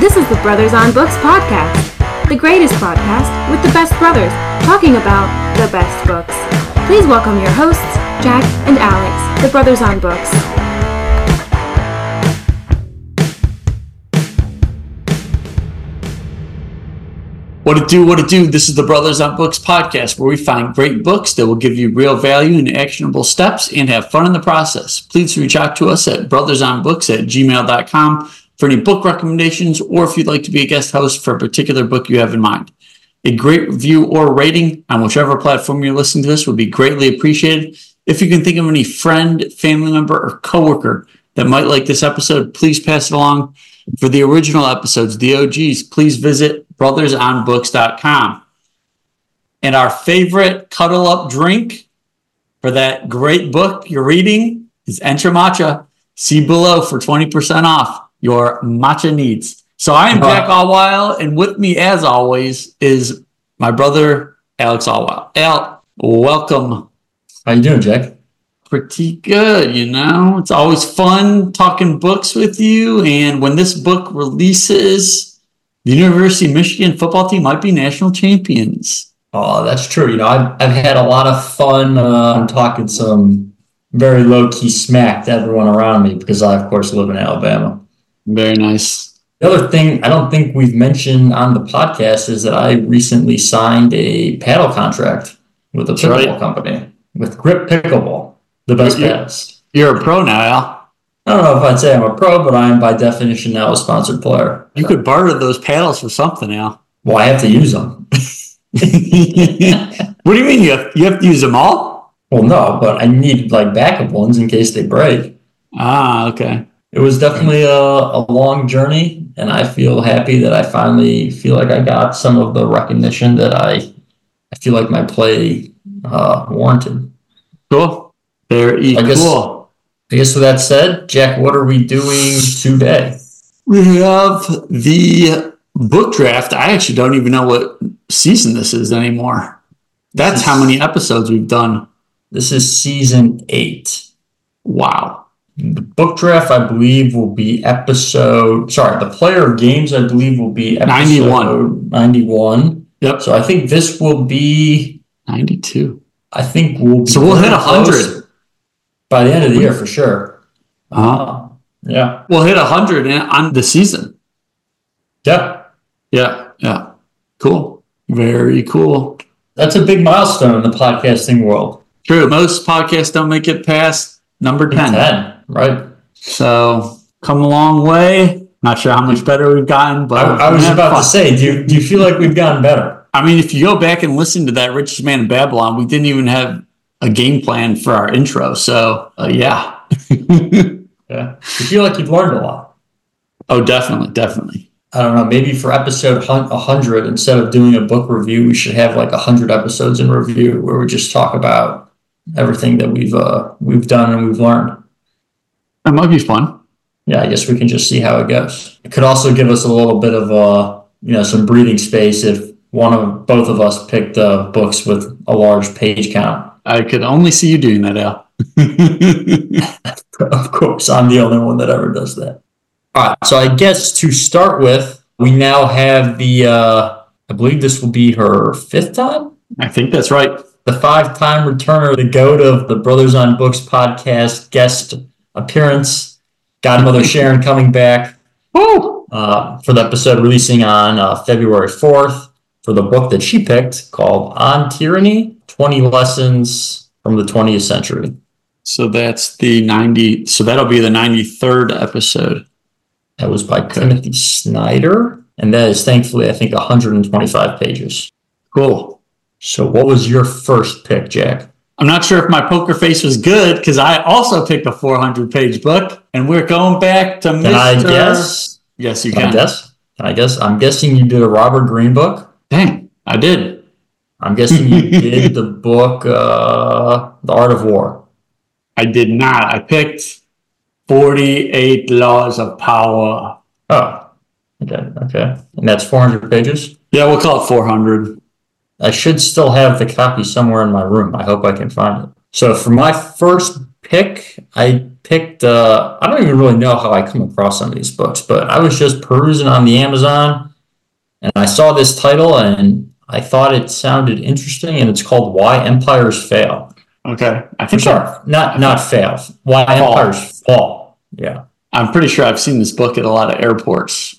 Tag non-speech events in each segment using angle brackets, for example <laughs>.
This is the Brothers on Books podcast, the greatest podcast with the best brothers talking about the best books. Please welcome your hosts, Jack and Alex, the Brothers on Books. What it do, what it do. This is the Brothers on Books podcast where we find great books that will give you real value and actionable steps and have fun in the process. Please reach out to us at brothersonbooks at gmail.com for any book recommendations or if you'd like to be a guest host for a particular book you have in mind. A great review or rating on whichever platform you're listening to this would be greatly appreciated. If you can think of any friend, family member, or coworker that might like this episode, please pass it along. For the original episodes, the OGs, please visit brothersonbooks.com. And our favorite cuddle up drink for that great book you're reading is Encha Matcha. See below for 20% off your matcha needs. So I am Jack Allweil, and with me, as always, is my brother Alex Allweil. Al, welcome. How you doing, Jack? Pretty good, you know. It's always fun talking books with you. And when this book releases, the University of Michigan football team might be national champions. Oh, that's true. You know, I've, I've had a lot of fun uh, talking some very low key smack to everyone around me because I, of course, live in Alabama. Very nice. The other thing I don't think we've mentioned on the podcast is that I recently signed a paddle contract with a That's pickleball right. company with Grip Pickleball, the best You're- paddles. You're a pro now, Al. I don't know if I'd say I'm a pro, but I am by definition now a sponsored player. You could barter those paddles for something, Al. Well, I have to use them. <laughs> what do you mean you have, you have to use them all? Well, no, but I need like backup ones in case they break. Ah, okay. It was definitely a, a long journey, and I feel happy that I finally feel like I got some of the recognition that I I feel like my play uh, warranted. Cool. Very I guess- cool. I guess with that said, Jack, what are we doing today? We have the book draft. I actually don't even know what season this is anymore. That's how many episodes we've done. This is season eight. Wow. The book draft, I believe, will be episode. Sorry, the player of games, I believe, will be episode 91. 91. Yep. So I think this will be. 92. I think we'll be So we'll hit very 100. by the end of the year for sure. Uh-huh. Yeah. We'll hit 100 on the season. Yeah. Yeah. Yeah. Cool. Very cool. That's a big milestone in the podcasting world. True. Most podcasts don't make it past number 10. 10, right? So come a long way. Not sure how much better we've gotten, but I, I was about fun. to say, do you, do you feel like we've gotten better? I mean, if you go back and listen to that Richest Man in Babylon, we didn't even have a game plan for our intro. So uh, yeah. <laughs> Yeah. You feel like you've learned a lot. oh, definitely, definitely. I don't know, maybe for episode hun- 100, instead of doing a book review, we should have like 100 episodes in review where we just talk about everything that we've uh, we've done and we've learned. That might be fun. Yeah, I guess we can just see how it goes. It could also give us a little bit of uh, you know, some breathing space if one of both of us picked uh, books with a large page count. I could only see you doing that, Al. <laughs> Of course, I'm the only one that ever does that. All right, so I guess to start with, we now have the, uh, I believe this will be her fifth time, I think that's right. the five time returner, the goat of the Brothers on Books podcast guest appearance, Godmother Sharon coming back Woo! uh, for the episode releasing on uh, February 4th for the book that she picked called On Tyranny 20 Lessons from the 20th Century. So that's the 90. So that'll be the 93rd episode. That was by Timothy Snyder. And that is thankfully, I think, 125 pages. Cool. So, what was your first pick, Jack? I'm not sure if my poker face was good because I also picked a 400 page book and we're going back to Can Mr. I guess? Yes, you Can I can. guess? Can I guess? I'm guessing you did a Robert Greene book. Dang, I did. I'm guessing you <laughs> did the book uh, The Art of War. I did not. I picked 48 Laws of Power. Oh, okay, okay. And that's 400 pages. Yeah, we'll call it 400. I should still have the copy somewhere in my room. I hope I can find it. So for my first pick, I picked. Uh, I don't even really know how I come across some of these books, but I was just perusing on the Amazon, and I saw this title, and I thought it sounded interesting, and it's called "Why Empires Fail." Okay. I I'm think sorry, not not fail. Why Fall. empires fall? Yeah. I'm pretty sure I've seen this book at a lot of airports.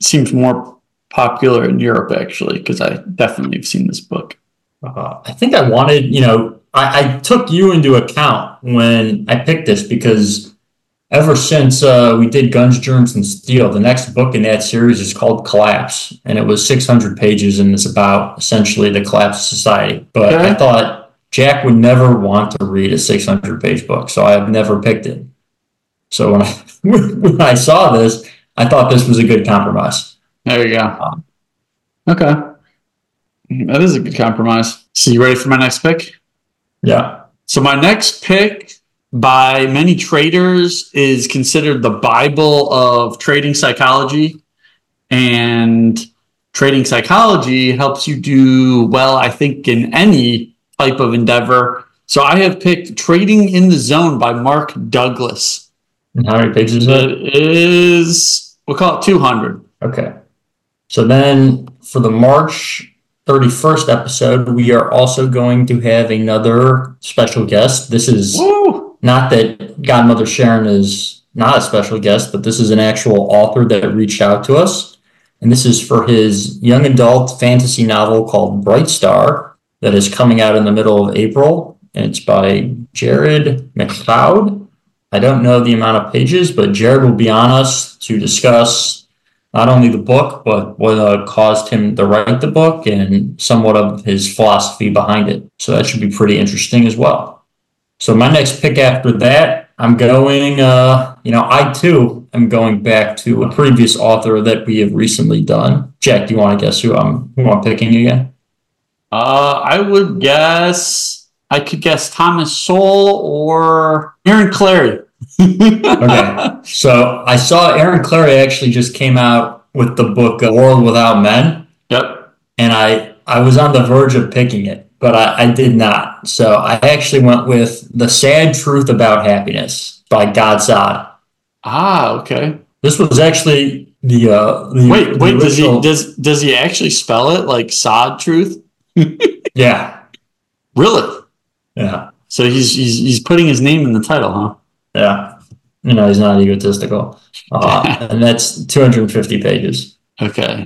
It seems more popular in Europe actually, because I definitely have seen this book. Uh, I think I wanted, you know, I, I took you into account when I picked this because ever since uh, we did Guns, Germs, and Steel, the next book in that series is called Collapse, and it was 600 pages and it's about essentially the collapse of society. But Okay. I thought Jack would never want to read a 600 page book, so I've never picked it. So when I <laughs> when I saw this, I thought this was a good compromise. There you go. Okay. That is a good compromise. So you ready for my next pick? Yeah. So my next pick by many traders is considered the Bible of trading psychology. And trading psychology helps you do well, I think, in any type of endeavor. So I have picked Trading in the Zone by Mark Douglas. And how many pages is it? It is, we'll call it 200. Okay. So then for the March 31st episode, we are also going to have another special guest. This is Woo! not that Godmother Sharon is not a special guest, but this is an actual author that reached out to us. And this is for his young adult fantasy novel called Bright Star that is coming out in the middle of April. And it's by Jared McLeod. I don't know the amount of pages, but Jared will be on us to discuss not only the book, but what uh, caused him to write the book and somewhat of his philosophy behind it. So that should be pretty interesting as well. So my next pick after that, I'm going, uh, you know, I too am going back to a previous author that we have recently done. Jack, do you want to guess who I'm, who I'm picking again? Uh, I would guess I could guess Thomas Sowell or Aaron Clarey. Okay. So I saw Aaron Clarey actually just came out with the book uh, World Without Men. Yep. and I I was on the verge of picking it, but I, I did not. So I actually went with The Sad Truth About Happiness by Gad Saad. Ah, okay. This was actually the uh the, Wait, the wait. Does he does does he actually spell it like sod truth? <laughs> yeah Really? yeah So he's he's he's putting his name in the title, huh? Yeah. You know he's not egotistical, uh, and that's 250 pages. Okay.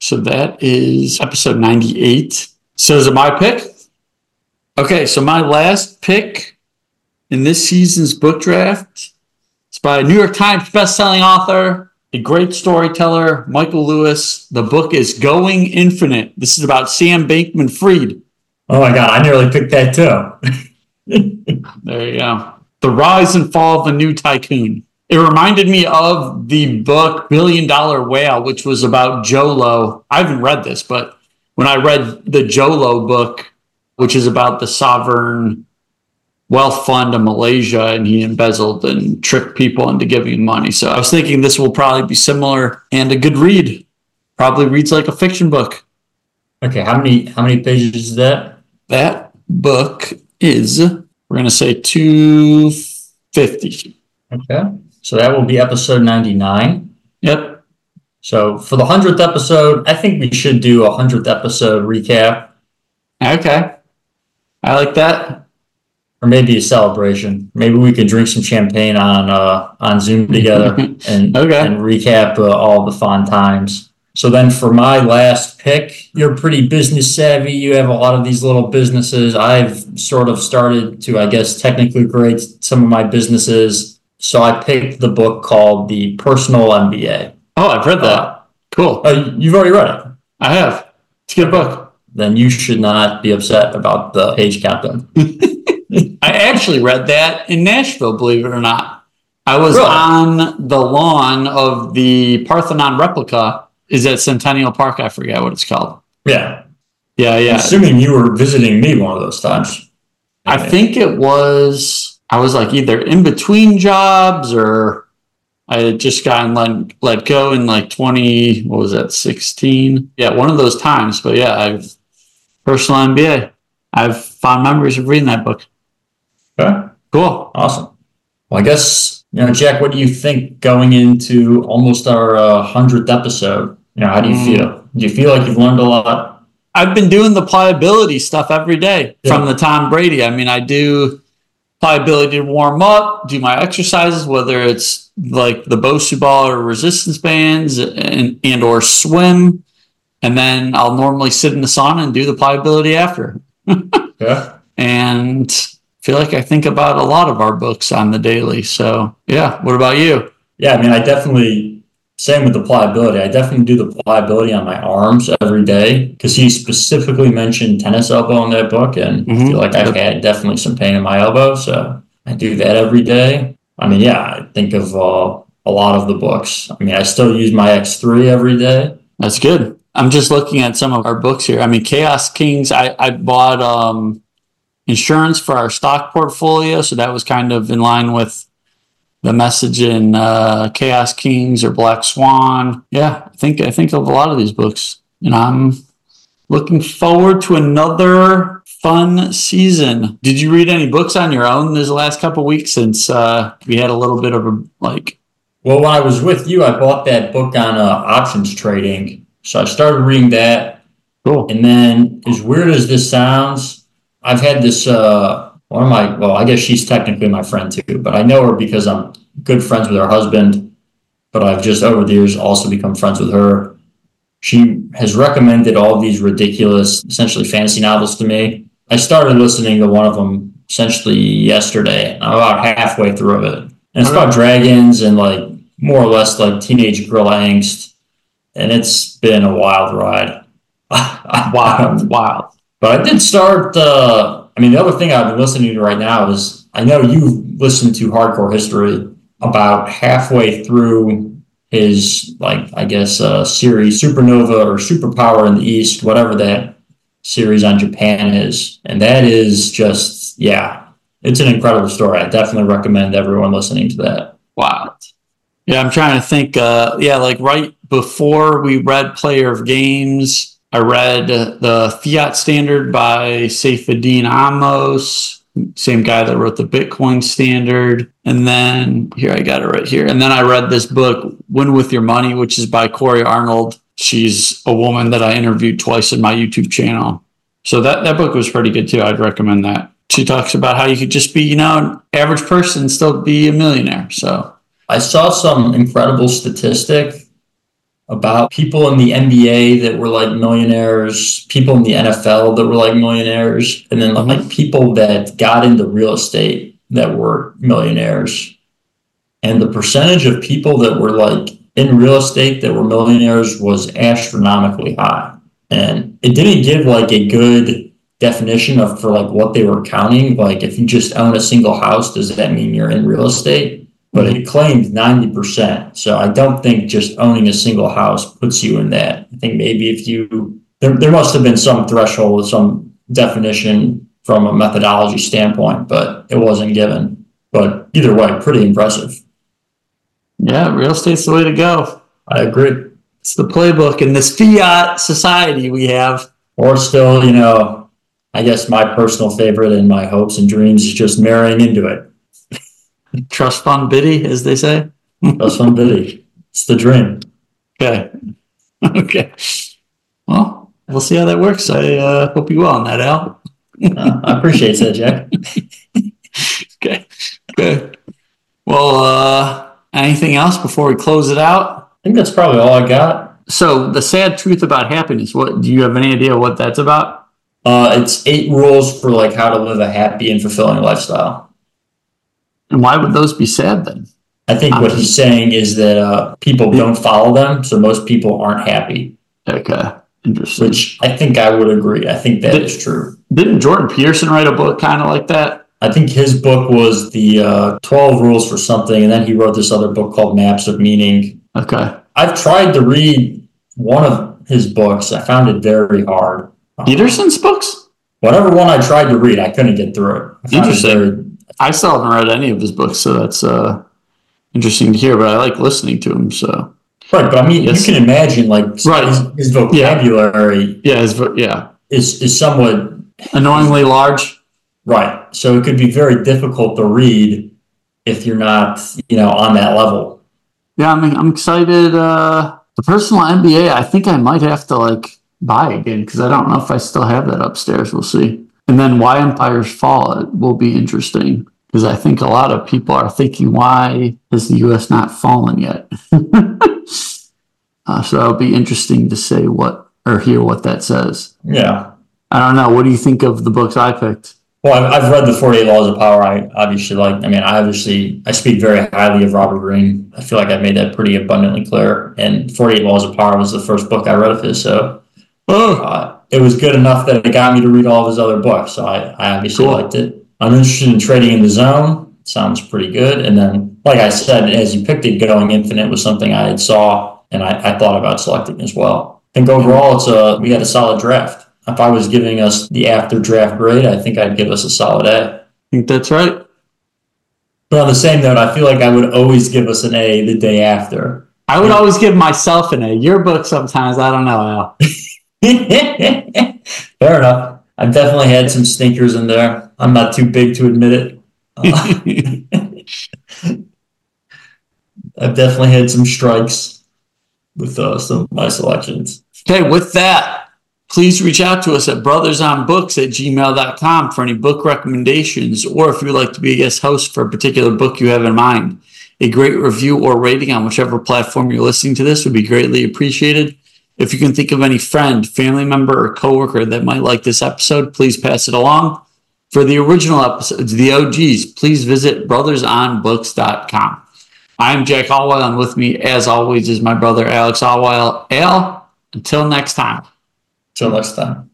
So that is episode 98. So is it my pick? Okay, so my last pick in this season's book draft is by a New York Times bestselling author, a great storyteller, Michael Lewis. The book is Going Infinite. This is about Sam Bankman Fried. Oh my god, I nearly picked that too. <laughs> There you go. The Rise and Fall of the New Tycoon. It reminded me of the book Billion Dollar Whale, which was about Jho Low. I haven't read this, but when I read the Jho Low book, which is about the sovereign wealth fund of Malaysia, and he embezzled and tricked people into giving money. So I was thinking this will probably be similar and a good read. Probably reads like a fiction book. okay, how many how many pages is that? That book is, we're going to say 250. Okay, so that will be episode 99. Yep. So for the hundredth episode, I think we should do a hundredth episode recap, Okay. I like that. or maybe a celebration. Maybe we could drink some champagne on uh, on Zoom together <laughs> and Okay. and recap uh, all the fun times. So then for my last pick, you're pretty business savvy. You have a lot of these little businesses. I've sort of started to, I guess, technically create some of my businesses. So I picked the book called The Personal MBA. Oh, I've read that. Uh, Cool. oh, you've already read it. I have. It's a good book. Then you should not be upset about the page count. <laughs> I actually read that in Nashville, believe it or not. I was Really? on the lawn of the Parthenon replica. Is at Centennial Park? I forget what it's called. Yeah. Yeah, yeah. Assuming you were visiting me one of those times. I think it was I was like either in between jobs or I had just gotten let let go in like twenty what was that, sixteen? Yeah, one of those times. But yeah, I've personal MBA. I've fond memories of reading that book. Okay. Cool. Awesome. Well, I guess, you know, Jack, what do you think going into almost our uh, 100th episode? You know, how do you Mm. feel? Do you feel like you've learned a lot? I've been doing the pliability stuff every day Yeah. from the Tom Brady. I mean, I do pliability to warm up, do my exercises, whether it's like the Bosu ball or resistance bands and, and or swim. And then I'll normally sit in the sauna and do the pliability after. <laughs> Yeah. And feel like I think about a lot of our books on the daily. So yeah. What about you? Yeah, I mean, I definitely, same with the pliability. I definitely do the pliability on my arms every day because he specifically mentioned tennis elbow in that book. And I Mhm. feel like I've had definitely some pain in my elbow. So I do that every day. I mean, yeah, I think of uh, a lot of the books. I mean, I still use my X3 every day. That's good. I'm just looking at some of our books here. I mean, Chaos Kings, I, I bought um, insurance for our stock portfolio. So that was kind of in line with the message in uh, Chaos Kings or Black Swan. Yeah, I think I think of a lot of these books. And I'm looking forward to another fun season. Did you read any books on your own this last couple weeks since uh, we had a little bit of a like Well, when I was with you, I bought that book on uh, options trading. So I started reading that. cool. And then, as weird as this sounds, I've had this. Uh, one of my, well, I guess she's technically my friend too, but I know her because I'm good friends with her husband. But I've just over the years also become friends with her. She has recommended all these ridiculous, essentially fantasy novels to me. I started listening to one of them essentially yesterday. I'm about halfway through it. And it's about dragons and like more or less like teenage girl angst. And it's been a wild ride. <laughs> Wild, wild. But I did start. Uh, I mean, the other thing I've been listening to right now is I know you've listened to Hardcore History about halfway through his, like, I guess, uh, series Supernova or Superpower in the East, whatever that series on Japan is. And that is just, yeah, it's an incredible story. I definitely recommend everyone listening to that. Wow. Yeah, I'm trying to think. Uh, yeah, like right before we read Player of Games, I read the Fiat Standard by Saifedean Ammous, same guy that wrote the Bitcoin Standard. And then here I got it right here. And then I read this book, Win with Your Money, which is by Corey Arnold. She's a woman that I interviewed twice in my YouTube channel. So that, that book was pretty good too. I'd recommend that. She talks about how you could just be, you know, an average person and still be a millionaire. So I saw some incredible statistic about people in the NBA that were like millionaires, people in the NFL that were like millionaires, and then like mm-hmm. people that got into real estate that were millionaires. And the percentage of people that were like in real estate that were millionaires was astronomically high. And it didn't give like a good definition of for like what they were counting. Like if you just own a single house, does that mean you're in real estate? But it claims 90%. So I don't think just owning a single house puts you in that. I think maybe if you, there, there must have been some threshold, or some definition from a methodology standpoint, but it wasn't given. But either way, pretty impressive. Yeah, real estate's the way to go. I agree. It's the playbook in this fiat society we have. Or still, you know, I guess my personal favorite and my hopes and dreams is just marrying into it. Trust fund biddy, as they say. Trust fund Biddy. It's the dream. Okay. <laughs> Okay. Well, we'll see how that works. I uh, hope you well on that, Al. Uh, I appreciate that, Jack. <laughs> Okay. Good. Well, uh, anything else before we close it out? I think that's probably all I got. So, the sad truth about happiness. What do you have any idea what that's about? Uh, it's eight rules for like how to live a happy and fulfilling lifestyle. And why would those be sad then? I think what he's saying is that uh, people don't follow them, so most people aren't happy. Okay. Interesting. Which I think I would agree. I think that is true. Didn't Jordan Peterson write a book kind of like that? I think his book was the uh, 12 Rules for Something, and then he wrote this other book called Maps of Meaning. Okay. I've tried to read one of his books. I found it very hard. Peterson's books? Whatever one I tried to read, I couldn't get through it. I found it very- I still haven't read any of his books, so that's uh, interesting to hear. But I like listening to him. So right, but I mean, Yes. you can imagine like Right. his, his vocabulary yeah, his vo- yeah, is, is somewhat annoyingly large. Right. So it could be very difficult to read if you're not, you know, on that level. Yeah, I mean, I'm excited. Uh, the personal MBA, I think I might have to like buy again because I don't know if I still have that upstairs. We'll see. And then why empires fall will be interesting because I think a lot of people are thinking, why has the U.S. not fallen yet? <laughs> uh, so that'll be interesting to say what or hear what that says. Yeah. I don't know. What do you think of the books I picked? Well, I've, I've read the 48 Laws of Power. I obviously like, I mean, I obviously, I speak very highly of Robert Greene. I feel like I've made that pretty abundantly clear. And 48 Laws of Power was the first book I read of his. So uh, it was good enough that it got me to read all of his other books. So I, I obviously Cool. liked it. I'm interested in trading in the zone. Sounds pretty good. And then, like I said, as you picked it, Going Infinite was something I had saw and I, I thought about selecting as well. I think overall, it's a, we had a solid draft. If I was giving us the after draft grade, I think I'd give us a solid A. I think that's right. But on the same note, I feel like I would always give us an A the day after. I would always give myself an A. Your book sometimes, I don't know, Al. <laughs> <laughs> Fair enough. I've definitely had some stinkers in there. I'm not too big to admit it. Uh, <laughs> <laughs> I've definitely had some strikes with uh, some of my selections. Okay, with that, please reach out to us at brothersonbooks at gmail.com for any book recommendations or if you'd like to be a guest host for a particular book you have in mind. A great review or rating on whichever platform you're listening to this would be greatly appreciated. If you can think of any friend, family member, or coworker that might like this episode, please pass it along. For the original episodes, the OGs, please visit brothersonbooks.com. I'm Jack Allweil, and with me, as always, is my brother Alex Allweil. Al, until next time. Till next time.